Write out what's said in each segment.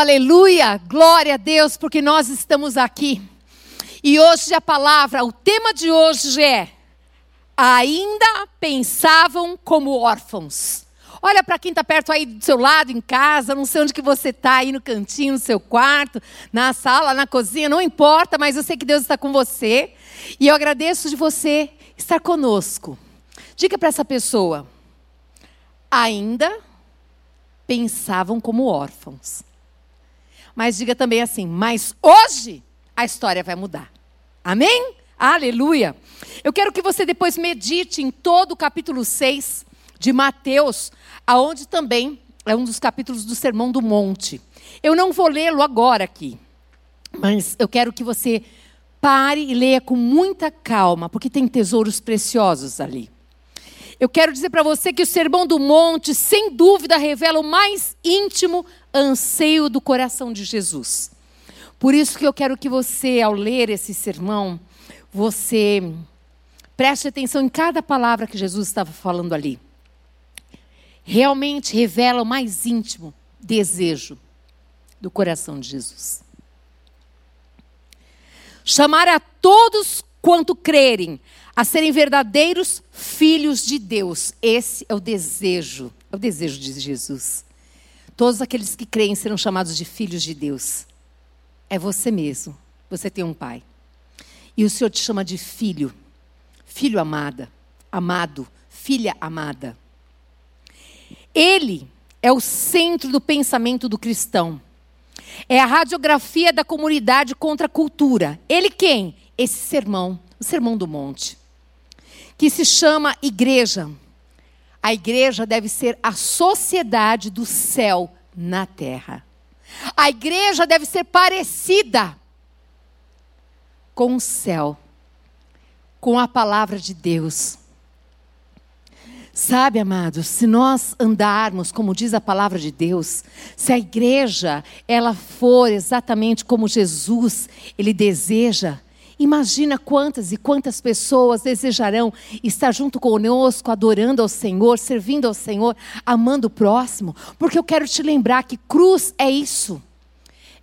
aleluia! Glória a Deus, porque nós estamos aqui. E hoje a palavra, o tema de hoje é: ainda pensavam como órfãos. Olha para quem está perto aí do seu lado, em casa, não sei onde que você está, aí no cantinho, no seu quarto, na sala, na cozinha, não importa, mas eu sei que Deus está com você. E eu agradeço de você estar conosco. Diga para essa pessoa, ainda pensavam como órfãos. Mas diga também assim: mas hoje a história vai mudar. Amém? Aleluia! Eu quero que você depois medite em todo o capítulo 6 de Mateus, aonde também é um dos capítulos do Sermão do Monte. Eu não vou lê-lo agora aqui, mas eu quero que você pare e leia com muita calma, porque tem tesouros preciosos ali. Eu quero dizer para você que o Sermão do Monte, sem dúvida, revela o mais íntimo anseio do coração de Jesus. Por isso que eu quero que você, ao ler esse sermão, você preste atenção em cada palavra que Jesus estava falando ali. Realmente revela o mais íntimo desejo do coração de Jesus. Chamar a todos quanto crerem a serem verdadeiros filhos de Deus. Esse é o desejo, é o desejo de Jesus. Todos aqueles que creem serão chamados de filhos de Deus. É você mesmo. Você tem um pai. E o Senhor te chama de filho. Filho amada, amado, filha amada. Ele é o centro do pensamento do cristão. É a radiografia da comunidade contra a cultura. Ele quem? Esse sermão, o sermão do monte que se chama igreja. A igreja deve ser a sociedade do céu na terra. A igreja deve ser parecida com o céu, com a palavra de Deus. Sabe, amados, se nós andarmos como diz a palavra de Deus, se a igreja ela for exatamente como Jesus ele deseja, Imagina quantas e quantas pessoas desejarão estar junto conosco, adorando ao Senhor, servindo ao Senhor, amando o próximo, porque eu quero te lembrar que cruz é isso.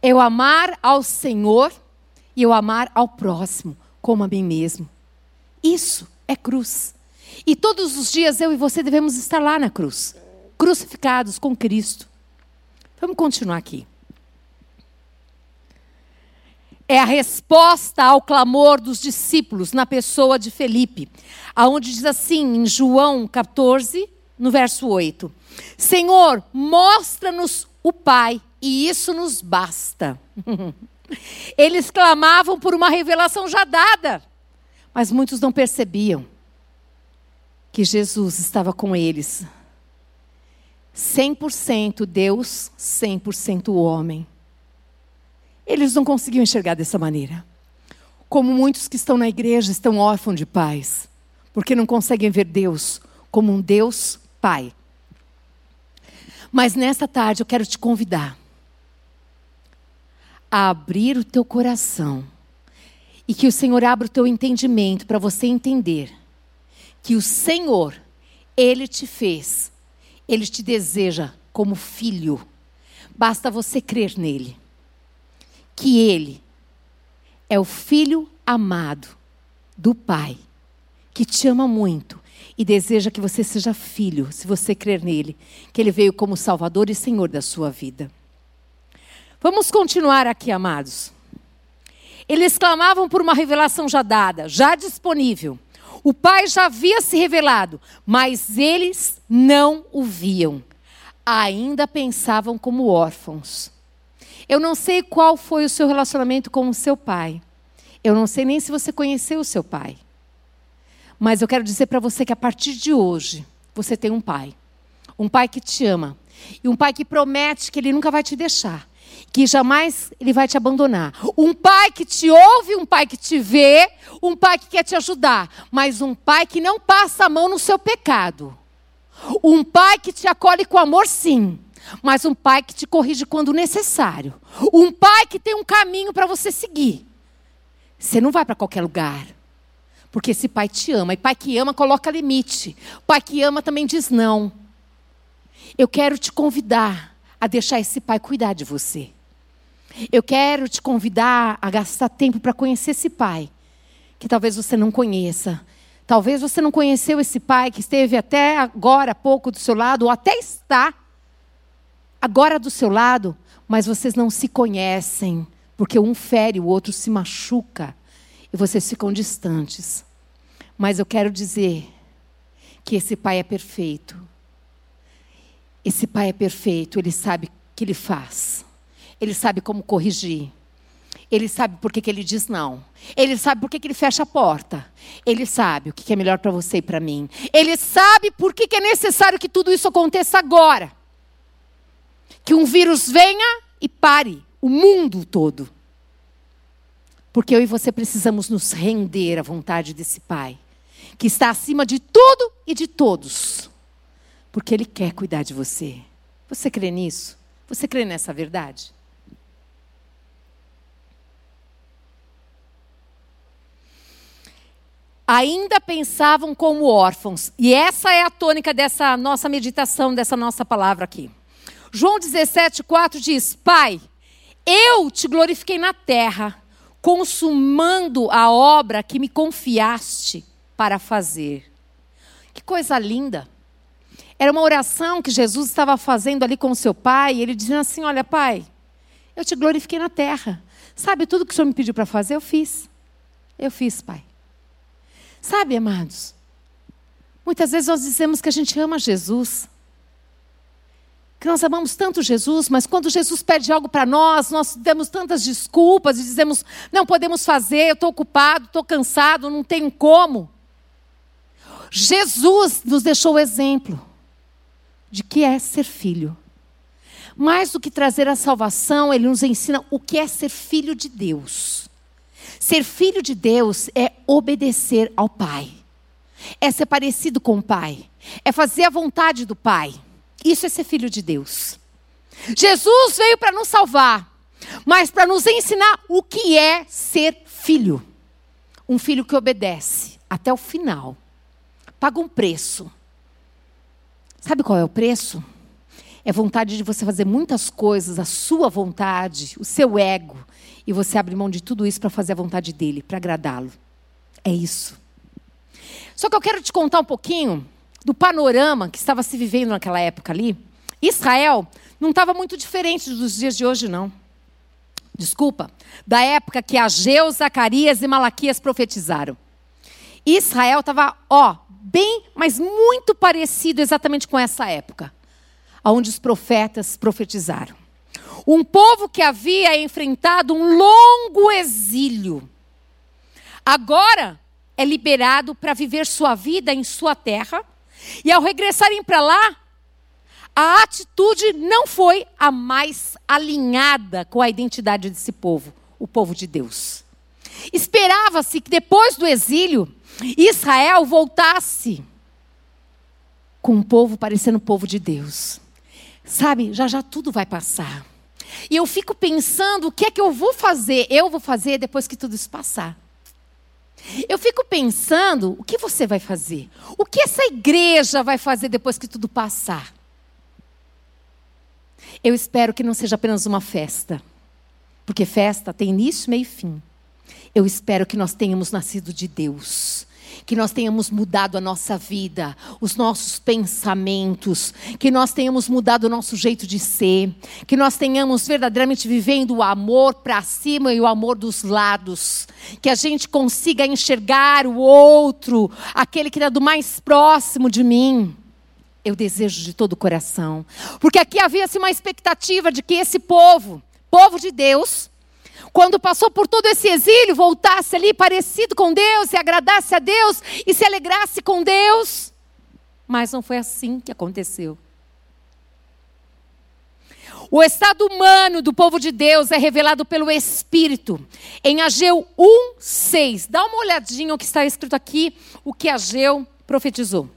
Eu amar ao Senhor e eu amar ao próximo como a mim mesmo. Isso é cruz. E todos os dias eu e você devemos estar lá na cruz, crucificados com Cristo. Vamos continuar aqui é a resposta ao clamor dos discípulos na pessoa de Felipe, aonde diz assim em João 14, no verso 8: Senhor, mostra-nos o Pai, e isso nos basta. Eles clamavam por uma revelação já dada, mas muitos não percebiam que Jesus estava com eles. 100% Deus, 100% homem. Eles não conseguiam enxergar dessa maneira. Como muitos que estão na igreja estão órfãos de pais, porque não conseguem ver Deus como um Deus Pai. Mas nesta tarde eu quero te convidar a abrir o teu coração e que o Senhor abra o teu entendimento para você entender que o Senhor, Ele te fez, Ele te deseja como filho. Basta você crer nele que ele é o filho amado do Pai, que te ama muito e deseja que você seja filho, se você crer nele, que ele veio como Salvador e Senhor da sua vida. Vamos continuar aqui, amados. Eles clamavam por uma revelação já dada, já disponível. O Pai já havia se revelado, mas eles não o viam. Ainda pensavam como órfãos. Eu não sei qual foi o seu relacionamento com o seu pai. Eu não sei nem se você conheceu o seu pai. Mas eu quero dizer para você que a partir de hoje, você tem um pai. Um pai que te ama. E um pai que promete que ele nunca vai te deixar. Que jamais ele vai te abandonar. Um pai que te ouve, um pai que te vê, um pai que quer te ajudar. Mas um pai que não passa a mão no seu pecado. Um pai que te acolhe com amor, sim mas um pai que te corrige quando necessário. Um pai que tem um caminho para você seguir. Você não vai para qualquer lugar. Porque esse pai te ama. E pai que ama coloca limite. Pai que ama também diz não. Eu quero te convidar a deixar esse pai cuidar de você. Eu quero te convidar a gastar tempo para conhecer esse pai, que talvez você não conheça. Talvez você não conheceu esse pai que esteve até agora pouco do seu lado, ou até está agora do seu lado, mas vocês não se conhecem, porque um fere, o outro se machuca, e vocês ficam distantes. Mas eu quero dizer que esse pai é perfeito. Esse pai é perfeito, ele sabe o que ele faz. Ele sabe como corrigir. Ele sabe por que, que ele diz não. Ele sabe por que, que ele fecha a porta. Ele sabe o que, que é melhor para você e para mim. Ele sabe por que, que é necessário que tudo isso aconteça agora. Que um vírus venha e pare o mundo todo. Porque eu e você precisamos nos render à vontade desse Pai, que está acima de tudo e de todos. Porque Ele quer cuidar de você. Você crê nisso? Você crê nessa verdade? ainda pensavam como órfãos. E essa é a tônica dessa nossa meditação, dessa nossa palavra aqui. João 17, 4 diz: Pai, eu te glorifiquei na terra, consumando a obra que me confiaste para fazer. Que coisa linda. Era uma oração que Jesus estava fazendo ali com o seu pai, ele dizendo assim: Olha, pai, eu te glorifiquei na terra. Sabe, tudo que o senhor me pediu para fazer, eu fiz. Eu fiz, pai. Sabe, amados, muitas vezes nós dizemos que a gente ama Jesus, que nós amamos tanto Jesus, mas quando Jesus pede algo para nós, nós damos tantas desculpas e dizemos: não podemos fazer, eu estou ocupado, estou cansado, não tenho como. Jesus nos deixou o exemplo de que é ser filho. Mais do que trazer a salvação, ele nos ensina o que é ser filho de Deus. Ser filho de Deus é obedecer ao Pai, é ser parecido com o Pai, é fazer a vontade do Pai. Isso é ser filho de Deus. Jesus veio para nos salvar, mas para nos ensinar o que é ser filho. Um filho que obedece até o final, paga um preço. Sabe qual é o preço? É vontade de você fazer muitas coisas, a sua vontade, o seu ego, e você abre mão de tudo isso para fazer a vontade dele, para agradá-lo. É isso. Só que eu quero te contar um pouquinho do panorama que estava se vivendo naquela época ali. Israel não estava muito diferente dos dias de hoje, não. Desculpa, da época que Ageu, Zacarias e Malaquias profetizaram. Israel estava, ó, bem, mas muito parecido exatamente com essa época, onde os profetas profetizaram. Um povo que havia enfrentado um longo exílio. Agora é liberado para viver sua vida em sua terra. E ao regressarem para lá, a atitude não foi a mais alinhada com a identidade desse povo, o povo de Deus. Esperava-se que depois do exílio, Israel voltasse com um povo parecendo o povo de Deus. Sabe, já já tudo vai passar. E eu fico pensando o que é que eu vou fazer, eu vou fazer depois que tudo isso passar. Eu fico pensando o que você vai fazer, o que essa igreja vai fazer depois que tudo passar. Eu espero que não seja apenas uma festa, porque festa tem início, meio e fim. Eu espero que nós tenhamos nascido de Deus que nós tenhamos mudado a nossa vida, os nossos pensamentos, que nós tenhamos mudado o nosso jeito de ser, que nós tenhamos verdadeiramente vivendo o amor para cima e o amor dos lados, que a gente consiga enxergar o outro, aquele que está do mais próximo de mim. Eu desejo de todo o coração, porque aqui havia-se uma expectativa de que esse povo, povo de Deus, quando passou por todo esse exílio, voltasse ali parecido com Deus, se agradasse a Deus e se alegrasse com Deus. Mas não foi assim que aconteceu. O estado humano do povo de Deus é revelado pelo Espírito. Em Ageu 1, 6. Dá uma olhadinha o que está escrito aqui, o que Ageu profetizou.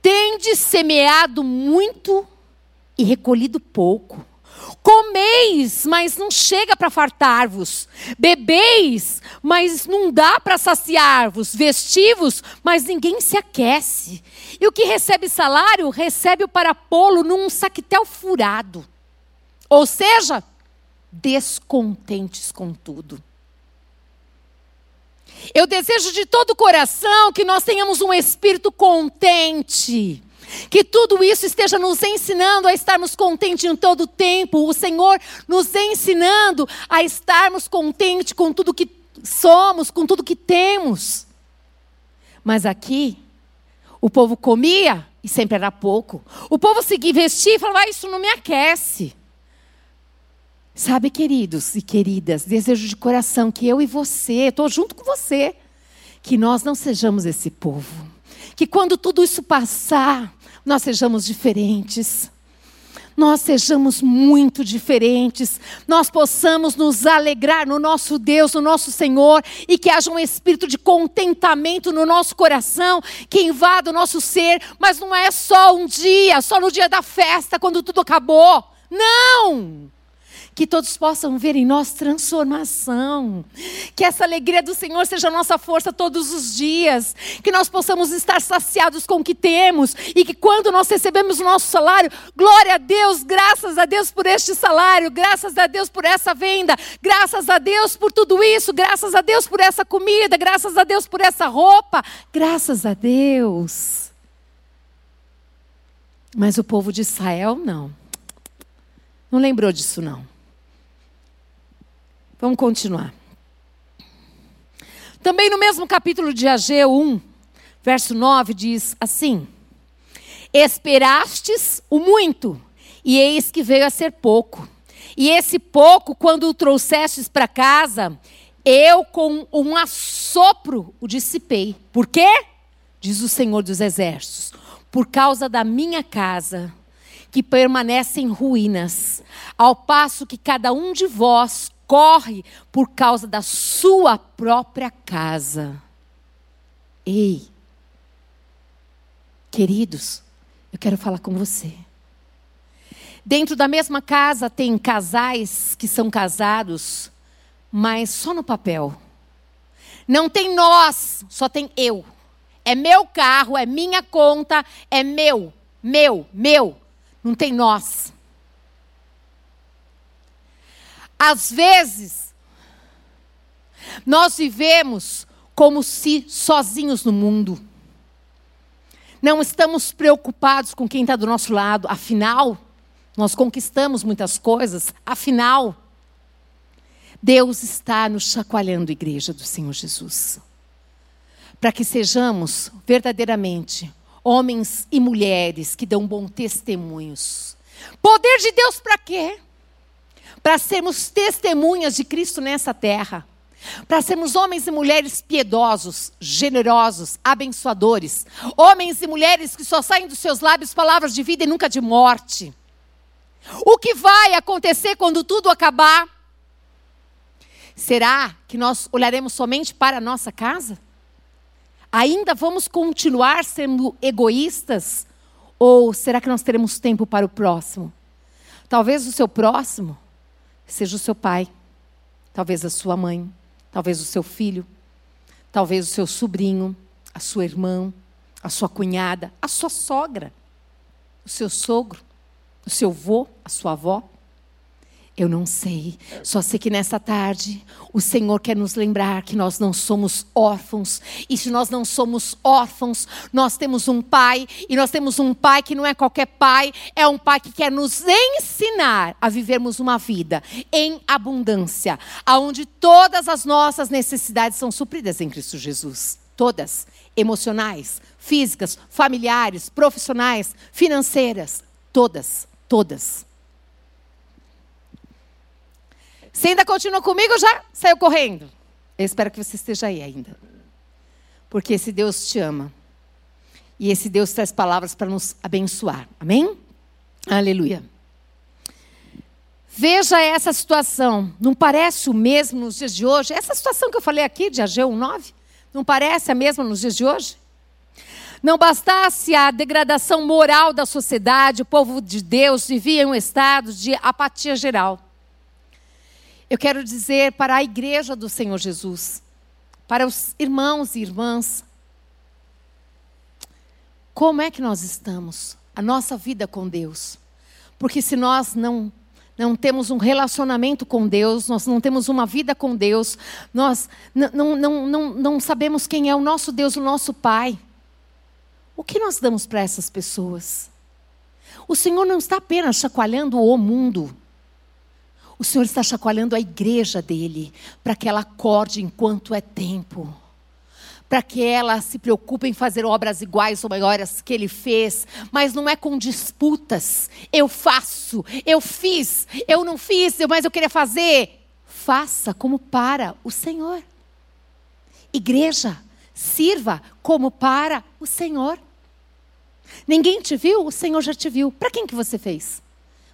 Tende semeado muito e recolhido pouco. Comeis, mas não chega para fartar-vos. Bebeis, mas não dá para saciar-vos. Vestivos, mas ninguém se aquece. E o que recebe salário, recebe-o para pô-lo num saquetel furado. Ou seja, descontentes com tudo. Eu desejo de todo o coração que nós tenhamos um espírito contente. Que tudo isso esteja nos ensinando a estarmos contentes em todo o tempo. O Senhor nos ensinando a estarmos contentes com tudo que somos, com tudo que temos. Mas aqui, o povo comia e sempre era pouco. O povo se vestia e falava: ah, Isso não me aquece. Sabe, queridos e queridas, desejo de coração que eu e você, estou junto com você, que nós não sejamos esse povo. Que quando tudo isso passar, nós sejamos diferentes. Nós sejamos muito diferentes, nós possamos nos alegrar no nosso Deus, no nosso Senhor, e que haja um espírito de contentamento no nosso coração, que invada o nosso ser, mas não é só um dia, só no dia da festa, quando tudo acabou. Não! Que todos possam ver em nós transformação. Que essa alegria do Senhor seja a nossa força todos os dias. Que nós possamos estar saciados com o que temos. E que quando nós recebemos o nosso salário, glória a Deus, graças a Deus por este salário, graças a Deus por essa venda, graças a Deus por tudo isso, graças a Deus por essa comida, graças a Deus por essa roupa, graças a Deus. Mas o povo de Israel não. Não lembrou disso, não. Vamos continuar. Também no mesmo capítulo de Ageu 1, verso 9, diz assim: Esperastes o muito, e eis que veio a ser pouco. E esse pouco, quando o trouxestes para casa, eu com um assopro o dissipei. Por quê? Diz o Senhor dos Exércitos. Por causa da minha casa, que permanece em ruínas, ao passo que cada um de vós corre por causa da sua própria casa. Ei, queridos, eu quero falar com você. Dentro da mesma casa tem casais que são casados, mas só no papel. Não tem nós, só tem eu. É meu carro, é minha conta, é meu, meu, meu. Não tem nós. Às vezes, nós vivemos como se sozinhos no mundo. Não estamos preocupados com quem está do nosso lado, afinal, nós conquistamos muitas coisas, afinal, Deus está nos chacoalhando, igreja do Senhor Jesus, para que sejamos verdadeiramente homens e mulheres que dão bom testemunhos. Poder de Deus para quê? Para sermos testemunhas de Cristo nessa terra, para sermos homens e mulheres piedosos, generosos, abençoadores, homens e mulheres que só saem dos seus lábios palavras de vida e nunca de morte. O que vai acontecer quando tudo acabar? Será que nós olharemos somente para a nossa casa? Ainda vamos continuar sendo egoístas? Ou será que nós teremos tempo para o próximo? Talvez o seu próximo seja o seu pai, talvez a sua mãe, talvez o seu filho, talvez o seu sobrinho, a sua irmã, a sua cunhada, a sua sogra, o seu sogro, o seu vô, a sua avó. Eu não sei, só sei que nessa tarde o Senhor quer nos lembrar que nós não somos órfãos, e se nós não somos órfãos, nós temos um pai, e nós temos um pai que não é qualquer pai, é um pai que quer nos ensinar a vivermos uma vida em abundância, aonde todas as nossas necessidades são supridas em Cristo Jesus. Todas, emocionais, físicas, familiares, profissionais, financeiras, todas, todas. Você ainda continua comigo já saiu correndo? Eu espero que você esteja aí ainda. Porque esse Deus te ama. E esse Deus traz palavras para nos abençoar. Amém? Aleluia. Veja essa situação. Não parece o mesmo nos dias de hoje? Essa situação que eu falei aqui de Ageu 9, não parece a mesma nos dias de hoje? Não bastasse a degradação moral da sociedade, o povo de Deus vivia em um estado de apatia geral. Eu quero dizer para a igreja do Senhor Jesus, para os irmãos e irmãs, como é que nós estamos? A nossa vida com Deus. Porque se nós não não temos um relacionamento com Deus, nós não temos uma vida com Deus, nós não, não, não, não sabemos quem é o nosso Deus, o nosso Pai. O que nós damos para essas pessoas? O Senhor não está apenas chacoalhando o mundo. O Senhor está chacoalhando a igreja dele, para que ela acorde enquanto é tempo para que ela se preocupe em fazer obras iguais ou maiores que ele fez, mas não é com disputas. Eu faço, eu fiz, eu não fiz, mas eu queria fazer. Faça como para o Senhor. Igreja, sirva como para o Senhor. Ninguém te viu, o Senhor já te viu. Para quem que você fez?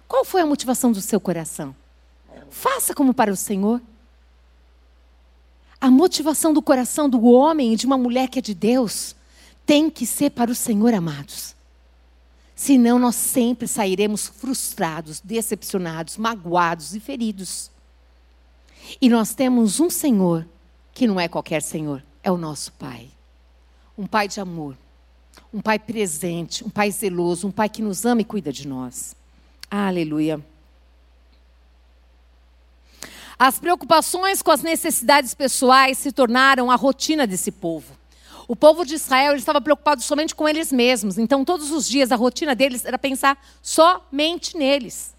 Qual foi a motivação do seu coração? Faça como para o Senhor. A motivação do coração do homem e de uma mulher que é de Deus tem que ser para o Senhor, amados. Senão nós sempre sairemos frustrados, decepcionados, magoados e feridos. E nós temos um Senhor que não é qualquer Senhor, é o nosso Pai. Um Pai de amor, um Pai presente, um Pai zeloso, um Pai que nos ama e cuida de nós. Aleluia. As preocupações com as necessidades pessoais se tornaram a rotina desse povo. O povo de Israel estava preocupado somente com eles mesmos. Então, todos os dias, a rotina deles era pensar somente neles.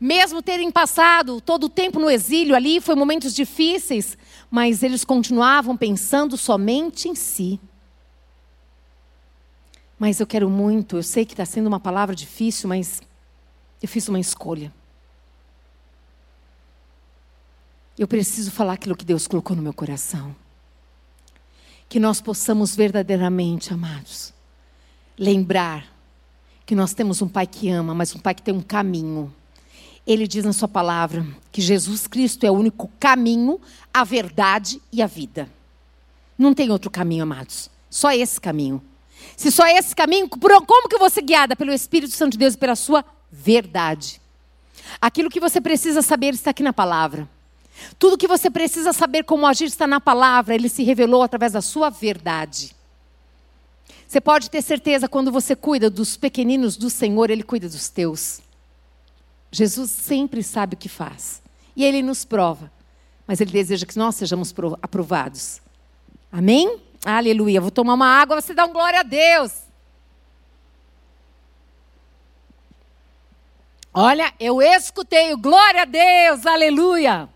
Mesmo terem passado todo o tempo no exílio ali, foi momentos difíceis, mas eles continuavam pensando somente em si. Mas eu quero muito, eu sei que está sendo uma palavra difícil, mas eu fiz uma escolha. Eu preciso falar aquilo que Deus colocou no meu coração. Que nós possamos verdadeiramente, amados, lembrar que nós temos um Pai que ama, mas um Pai que tem um caminho. Ele diz na Sua palavra que Jesus Cristo é o único caminho, a verdade e a vida. Não tem outro caminho, amados. Só esse caminho. Se só esse caminho, como que eu vou ser guiada pelo Espírito Santo de Deus e pela Sua verdade? Aquilo que você precisa saber está aqui na palavra. Tudo que você precisa saber como agir está na palavra, ele se revelou através da sua verdade. Você pode ter certeza, quando você cuida dos pequeninos do Senhor, ele cuida dos teus. Jesus sempre sabe o que faz. E ele nos prova. Mas ele deseja que nós sejamos aprovados. Amém? Aleluia. Vou tomar uma água, você dá um glória a Deus. Olha, eu escutei o glória a Deus, aleluia.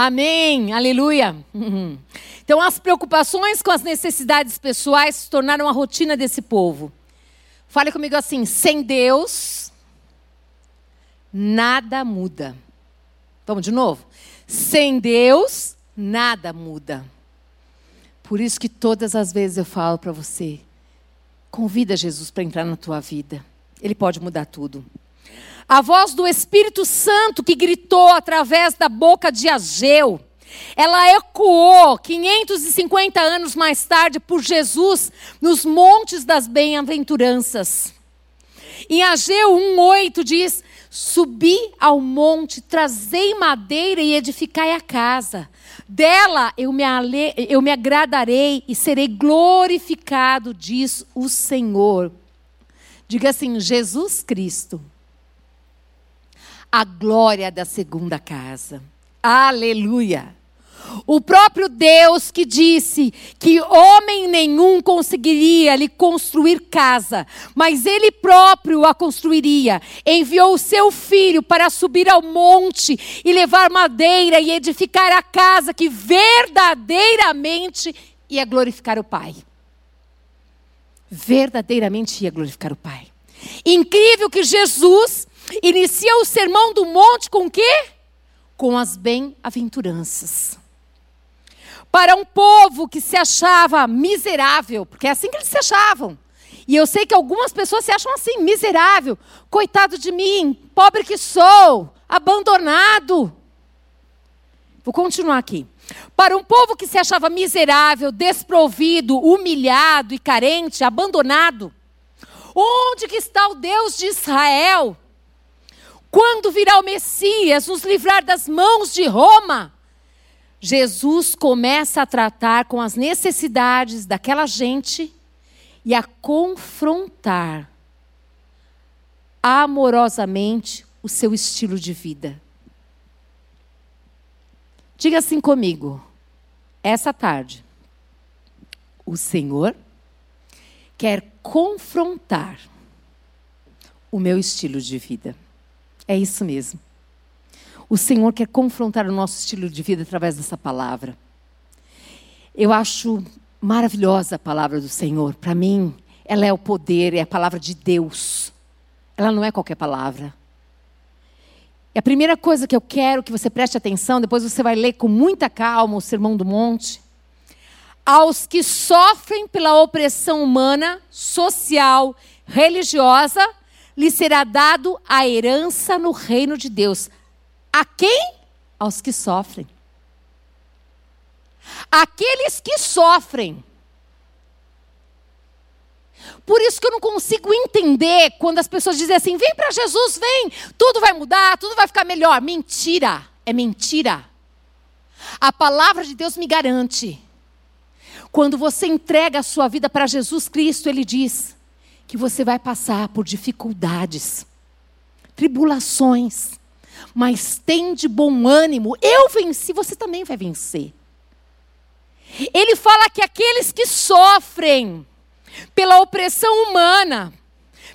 Amém, aleluia. Então, as preocupações com as necessidades pessoais se tornaram a rotina desse povo. Fale comigo assim: sem Deus, nada muda. Vamos de novo? Sem Deus, nada muda. Por isso que todas as vezes eu falo para você: convida Jesus para entrar na tua vida. Ele pode mudar tudo. A voz do Espírito Santo que gritou através da boca de Ageu. Ela ecoou 550 anos mais tarde por Jesus nos montes das bem-aventuranças. Em Ageu 1:8 diz: Subi ao monte, trazei madeira e edificai a casa. Dela eu me, ale... eu me agradarei e serei glorificado, diz o Senhor. Diga assim: Jesus Cristo a glória da segunda casa. Aleluia! O próprio Deus que disse que homem nenhum conseguiria lhe construir casa, mas ele próprio a construiria, enviou o seu filho para subir ao monte e levar madeira e edificar a casa que verdadeiramente ia glorificar o Pai. Verdadeiramente ia glorificar o Pai. Incrível que Jesus inicia o sermão do monte com o quê? Com as bem-aventuranças. Para um povo que se achava miserável, porque é assim que eles se achavam. E eu sei que algumas pessoas se acham assim, miserável, coitado de mim, pobre que sou, abandonado. Vou continuar aqui. Para um povo que se achava miserável, desprovido, humilhado e carente, abandonado, onde que está o Deus de Israel? Quando virá o Messias nos livrar das mãos de Roma? Jesus começa a tratar com as necessidades daquela gente e a confrontar amorosamente o seu estilo de vida. Diga assim comigo, essa tarde, o Senhor quer confrontar o meu estilo de vida. É isso mesmo. O Senhor quer confrontar o nosso estilo de vida através dessa palavra. Eu acho maravilhosa a palavra do Senhor. Para mim, ela é o poder, é a palavra de Deus. Ela não é qualquer palavra. E a primeira coisa que eu quero que você preste atenção, depois você vai ler com muita calma o Sermão do Monte. Aos que sofrem pela opressão humana, social, religiosa, lhe será dado a herança no reino de Deus. A quem? Aos que sofrem. Aqueles que sofrem. Por isso que eu não consigo entender quando as pessoas dizem assim: vem para Jesus, vem, tudo vai mudar, tudo vai ficar melhor. Mentira, é mentira. A palavra de Deus me garante. Quando você entrega a sua vida para Jesus Cristo, Ele diz que você vai passar por dificuldades, tribulações, mas tem de bom ânimo. Eu venci, você também vai vencer. Ele fala que aqueles que sofrem pela opressão humana,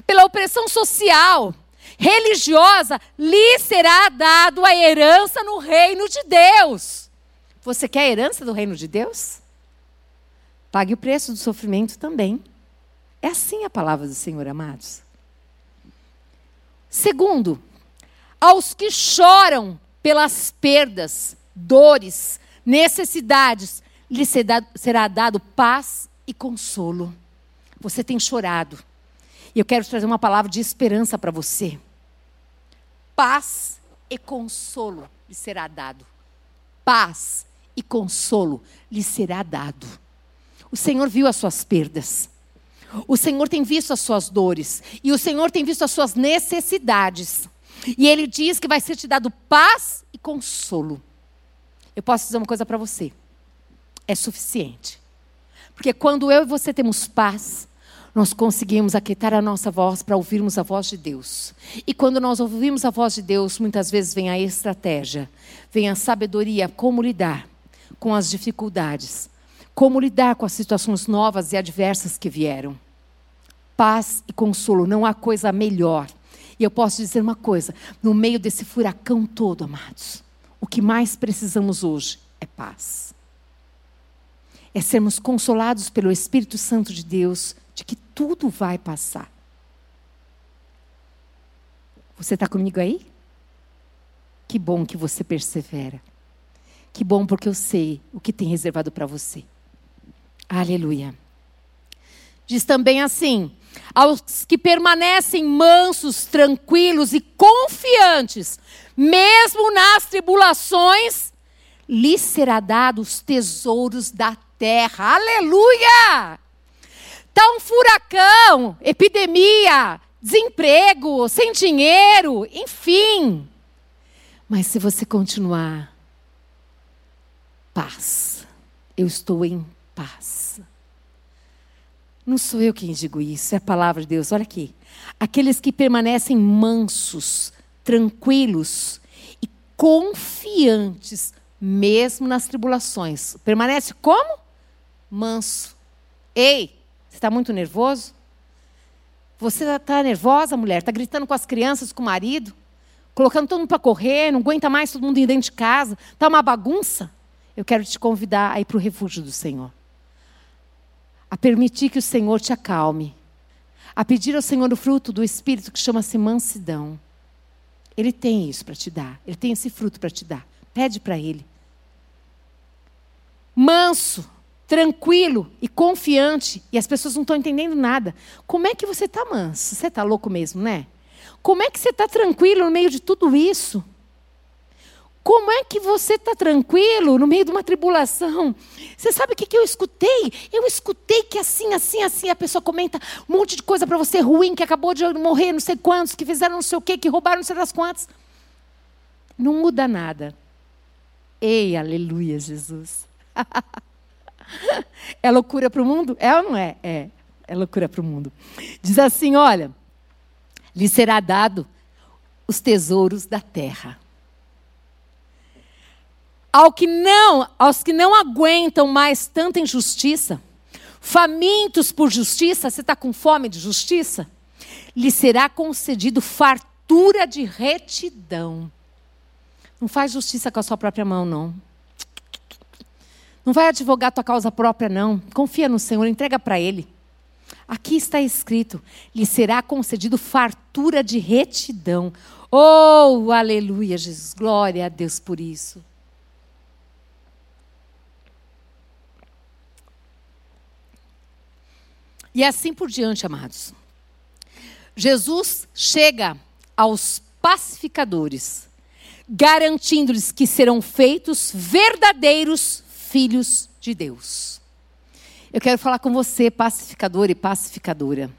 pela opressão social, religiosa, lhe será dado a herança no reino de Deus. Você quer a herança do reino de Deus? Pague o preço do sofrimento também. É assim a palavra do Senhor, amados. Segundo, aos que choram pelas perdas, dores, necessidades, lhe será dado paz e consolo. Você tem chorado. E eu quero trazer uma palavra de esperança para você. Paz e consolo lhe será dado. Paz e consolo lhe será dado. O Senhor viu as suas perdas. O Senhor tem visto as suas dores. E o Senhor tem visto as suas necessidades. E Ele diz que vai ser te dado paz e consolo. Eu posso dizer uma coisa para você é suficiente. Porque quando eu e você temos paz, nós conseguimos aquietar a nossa voz para ouvirmos a voz de Deus. E quando nós ouvimos a voz de Deus, muitas vezes vem a estratégia, vem a sabedoria, como lidar com as dificuldades, como lidar com as situações novas e adversas que vieram. Paz e consolo, não há coisa melhor. E eu posso dizer uma coisa: no meio desse furacão todo, amados, o que mais precisamos hoje é paz é sermos consolados pelo Espírito Santo de Deus de que tudo vai passar. Você está comigo aí? Que bom que você persevera. Que bom porque eu sei o que tem reservado para você. Aleluia. Diz também assim: aos que permanecem mansos, tranquilos e confiantes, mesmo nas tribulações, lhes será dado os tesouros da terra. Aleluia! Está um furacão, epidemia, desemprego, sem dinheiro, enfim. Mas se você continuar, paz. Eu estou em paz. Não sou eu quem digo isso, é a palavra de Deus. Olha aqui. Aqueles que permanecem mansos, tranquilos e confiantes, mesmo nas tribulações. Permanece como? manso. Ei, você está muito nervoso? Você está nervosa, mulher? Está gritando com as crianças, com o marido? Colocando todo mundo para correr, não aguenta mais todo mundo dentro de casa? Está uma bagunça? Eu quero te convidar a ir para o refúgio do Senhor. A permitir que o Senhor te acalme. A pedir ao Senhor o fruto do Espírito que chama-se mansidão. Ele tem isso para te dar. Ele tem esse fruto para te dar. Pede para Ele. Manso tranquilo e confiante e as pessoas não estão entendendo nada. Como é que você está manso? Você está louco mesmo, né? Como é que você está tranquilo no meio de tudo isso? Como é que você está tranquilo no meio de uma tribulação? Você sabe o que, que eu escutei? Eu escutei que assim, assim, assim, a pessoa comenta um monte de coisa para você ruim, que acabou de morrer não sei quantos, que fizeram não sei o quê, que roubaram não sei das quantas. Não muda nada. Ei, aleluia, Jesus. É loucura para o mundo? É ou não é? É, é loucura para o mundo. Diz assim: olha, lhe será dado os tesouros da terra. Ao que não, aos que não aguentam mais tanta injustiça, famintos por justiça, você está com fome de justiça? Lhe será concedido fartura de retidão. Não faz justiça com a sua própria mão, não. Não vai advogar tua causa própria, não. Confia no Senhor, entrega para Ele. Aqui está escrito: lhe será concedido fartura de retidão. Oh, aleluia, Jesus. Glória a Deus por isso. E assim por diante, amados. Jesus chega aos pacificadores, garantindo-lhes que serão feitos verdadeiros filhos de Deus. Eu quero falar com você, pacificador e pacificadora.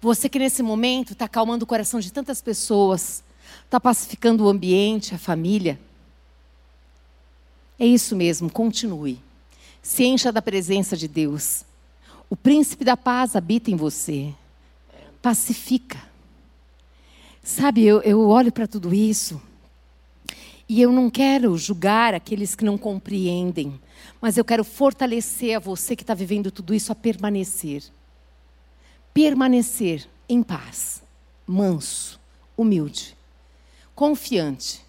Você que nesse momento está acalmando o coração de tantas pessoas, está pacificando o ambiente, a família. É isso mesmo, continue. Se encha da presença de Deus. O príncipe da paz habita em você. Pacifica. Sabe, eu, eu olho para tudo isso e eu não quero julgar aqueles que não compreendem, mas eu quero fortalecer a você que está vivendo tudo isso a permanecer. Permanecer em paz, manso, humilde, confiante.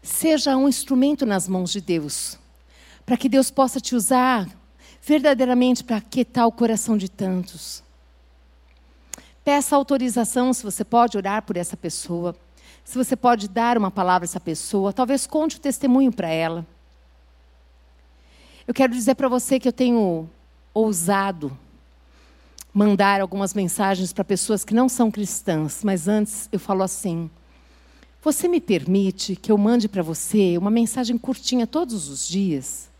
Seja um instrumento nas mãos de Deus, para que Deus possa te usar verdadeiramente para aquietar o coração de tantos. Peça autorização se você pode orar por essa pessoa se você pode dar uma palavra a essa pessoa, talvez conte o testemunho para ela. Eu quero dizer para você que eu tenho ousado mandar algumas mensagens para pessoas que não são cristãs, mas antes eu falo assim: Você me permite que eu mande para você uma mensagem curtinha todos os dias?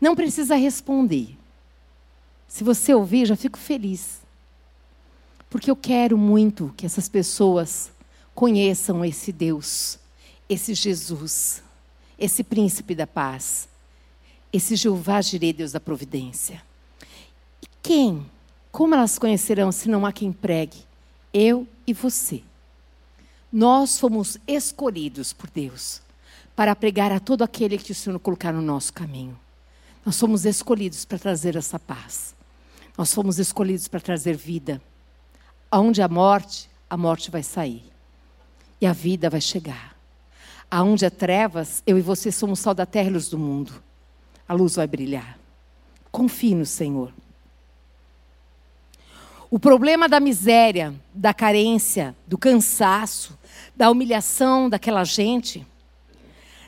Não precisa responder. Se você ouvir, já fico feliz. Porque eu quero muito que essas pessoas conheçam esse Deus, esse Jesus, esse príncipe da paz, esse Jeová Jireh, Deus da providência. E quem? Como elas conhecerão se não há quem pregue? Eu e você. Nós fomos escolhidos por Deus para pregar a todo aquele que o Senhor colocar no nosso caminho. Nós somos escolhidos para trazer essa paz. Nós fomos escolhidos para trazer vida. Aonde a morte, a morte vai sair e a vida vai chegar. Aonde há trevas, eu e você somos sal da terra e luz do mundo. A luz vai brilhar. Confie no Senhor. O problema da miséria, da carência, do cansaço, da humilhação daquela gente,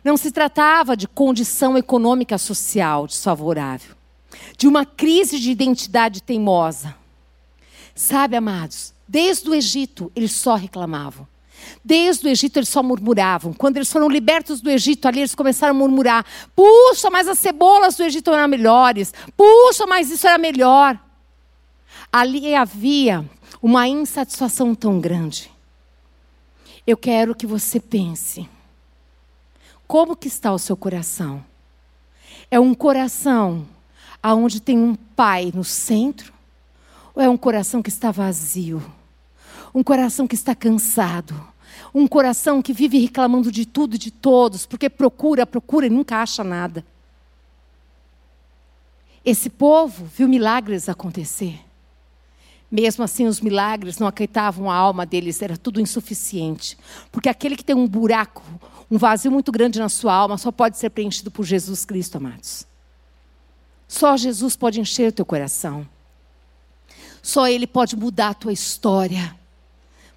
não se tratava de condição econômica social desfavorável, de uma crise de identidade teimosa. Sabe, amados, desde o Egito eles só reclamavam. Desde o Egito eles só murmuravam. Quando eles foram libertos do Egito, ali eles começaram a murmurar: puxa, mas as cebolas do Egito eram melhores. Puxa, mas isso era melhor. Ali havia uma insatisfação tão grande. Eu quero que você pense: como que está o seu coração? É um coração aonde tem um pai no centro? Ou é um coração que está vazio? Um coração que está cansado? Um coração que vive reclamando de tudo e de todos, porque procura, procura e nunca acha nada. Esse povo viu milagres acontecer. Mesmo assim, os milagres não aquietavam a alma deles, era tudo insuficiente. Porque aquele que tem um buraco, um vazio muito grande na sua alma, só pode ser preenchido por Jesus Cristo, amados. Só Jesus pode encher o teu coração. Só Ele pode mudar a tua história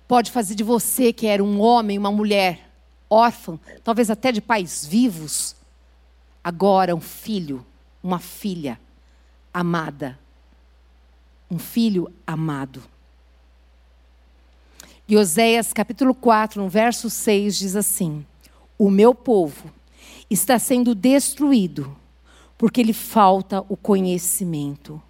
pode fazer de você, que era um homem, uma mulher, órfã, talvez até de pais vivos, agora um filho, uma filha amada. Um filho amado. E Oséias capítulo 4, no verso 6, diz assim: O meu povo está sendo destruído porque lhe falta o conhecimento.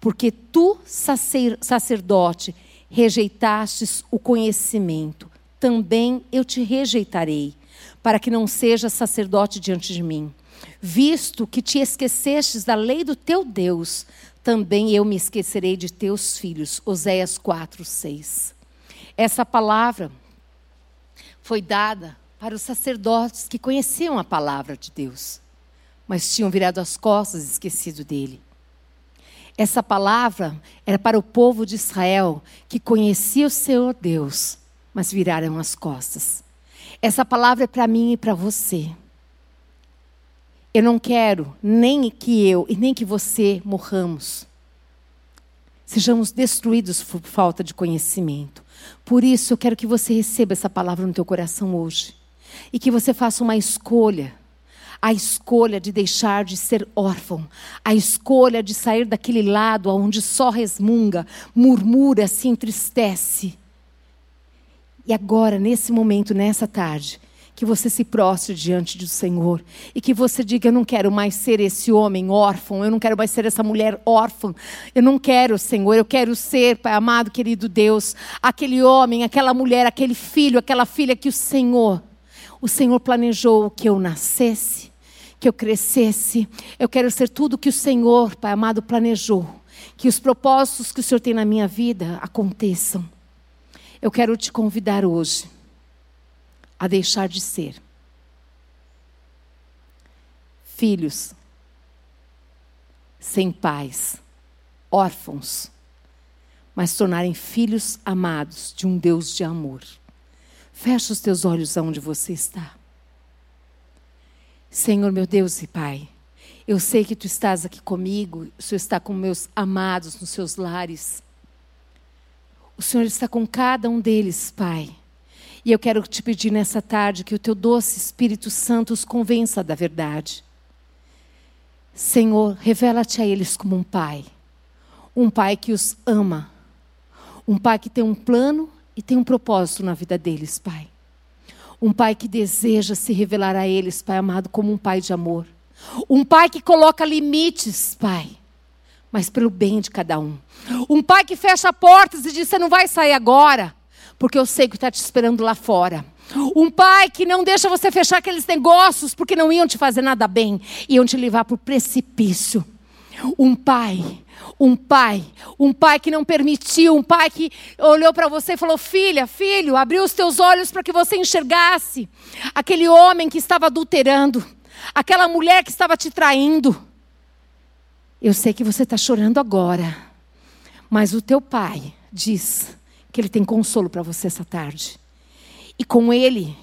Porque tu, sacerdote, rejeitastes o conhecimento, também eu te rejeitarei, para que não sejas sacerdote diante de mim. Visto que te esquecestes da lei do teu Deus, também eu me esquecerei de teus filhos. Oséias 4, 6. Essa palavra foi dada para os sacerdotes que conheciam a palavra de Deus, mas tinham virado as costas e esquecido dele. Essa palavra era para o povo de Israel que conhecia o Senhor Deus, mas viraram as costas. Essa palavra é para mim e para você. Eu não quero nem que eu e nem que você morramos. Sejamos destruídos por falta de conhecimento. Por isso eu quero que você receba essa palavra no teu coração hoje e que você faça uma escolha a escolha de deixar de ser órfão, a escolha de sair daquele lado onde só resmunga, murmura, se entristece. E agora, nesse momento, nessa tarde, que você se prostre diante do Senhor e que você diga: Eu não quero mais ser esse homem órfão, eu não quero mais ser essa mulher órfã, eu não quero, Senhor, eu quero ser, Pai amado, querido Deus, aquele homem, aquela mulher, aquele filho, aquela filha que o Senhor o Senhor planejou que eu nascesse, que eu crescesse. Eu quero ser tudo que o Senhor, Pai amado, planejou. Que os propósitos que o Senhor tem na minha vida aconteçam. Eu quero te convidar hoje a deixar de ser filhos sem pais, órfãos, mas tornarem filhos amados de um Deus de amor. Fecha os teus olhos aonde você está. Senhor, meu Deus e Pai, eu sei que tu estás aqui comigo, o Senhor está com meus amados nos seus lares. O Senhor está com cada um deles, Pai. E eu quero te pedir nessa tarde que o teu doce Espírito Santo os convença da verdade. Senhor, revela-te a eles como um pai. Um pai que os ama. Um pai que tem um plano e tem um propósito na vida deles, Pai. Um pai que deseja se revelar a eles, Pai amado, como um pai de amor. Um pai que coloca limites, Pai, mas pelo bem de cada um. Um pai que fecha portas e diz: Você não vai sair agora, porque eu sei que está te esperando lá fora. Um pai que não deixa você fechar aqueles negócios porque não iam te fazer nada bem, iam te levar para o precipício. Um pai, um pai, um pai que não permitiu, um pai que olhou para você e falou: Filha, filho, abriu os teus olhos para que você enxergasse aquele homem que estava adulterando, aquela mulher que estava te traindo. Eu sei que você está chorando agora, mas o teu pai diz que ele tem consolo para você essa tarde. E com ele,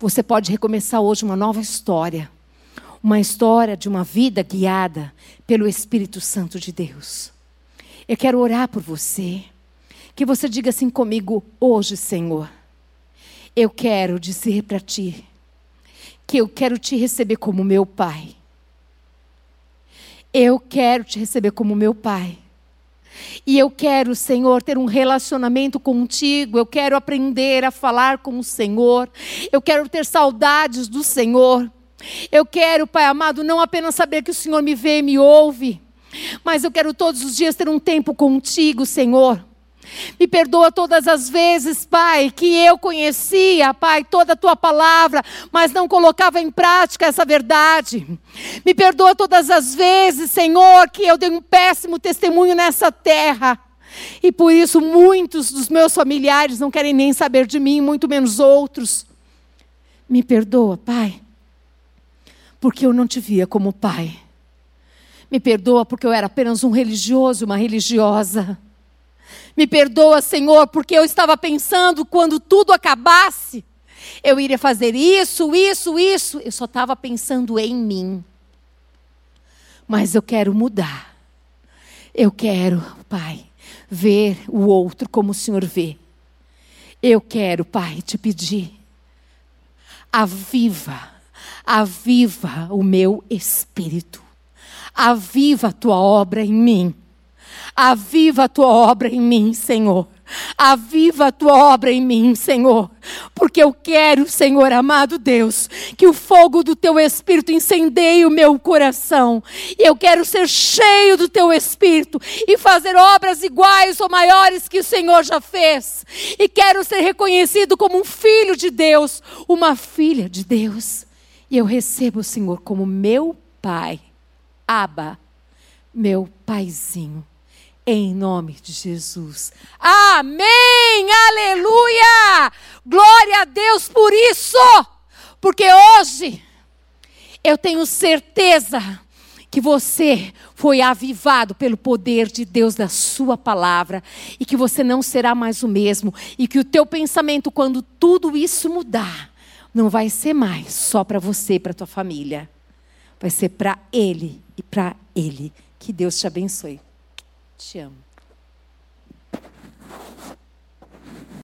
você pode recomeçar hoje uma nova história uma história de uma vida guiada pelo Espírito Santo de Deus. Eu quero orar por você. Que você diga assim comigo hoje, Senhor. Eu quero dizer para ti que eu quero te receber como meu Pai. Eu quero te receber como meu Pai. E eu quero, Senhor, ter um relacionamento contigo. Eu quero aprender a falar com o Senhor. Eu quero ter saudades do Senhor. Eu quero, Pai amado, não apenas saber que o Senhor me vê e me ouve, mas eu quero todos os dias ter um tempo contigo, Senhor. Me perdoa todas as vezes, Pai, que eu conhecia, Pai, toda a tua palavra, mas não colocava em prática essa verdade. Me perdoa todas as vezes, Senhor, que eu dei um péssimo testemunho nessa terra. E por isso muitos dos meus familiares não querem nem saber de mim, muito menos outros. Me perdoa, Pai porque eu não te via como pai. Me perdoa porque eu era apenas um religioso, uma religiosa. Me perdoa, Senhor, porque eu estava pensando quando tudo acabasse, eu iria fazer isso, isso, isso. Eu só estava pensando em mim. Mas eu quero mudar. Eu quero, Pai, ver o outro como o Senhor vê. Eu quero, Pai, te pedir. Aviva aviva o meu espírito, aviva a tua obra em mim, aviva a tua obra em mim, Senhor. Aviva a tua obra em mim, Senhor, porque eu quero, Senhor amado Deus, que o fogo do teu espírito incendeie o meu coração. E eu quero ser cheio do teu espírito e fazer obras iguais ou maiores que o Senhor já fez. E quero ser reconhecido como um filho de Deus, uma filha de Deus. E eu recebo o Senhor como meu Pai, Aba, meu Paizinho, Em nome de Jesus. Amém! Aleluia! Glória a Deus por isso! Porque hoje eu tenho certeza que você foi avivado pelo poder de Deus da sua palavra e que você não será mais o mesmo e que o teu pensamento quando tudo isso mudar não vai ser mais só para você para tua família. Vai ser para ele e para ele. Que Deus te abençoe. Te amo.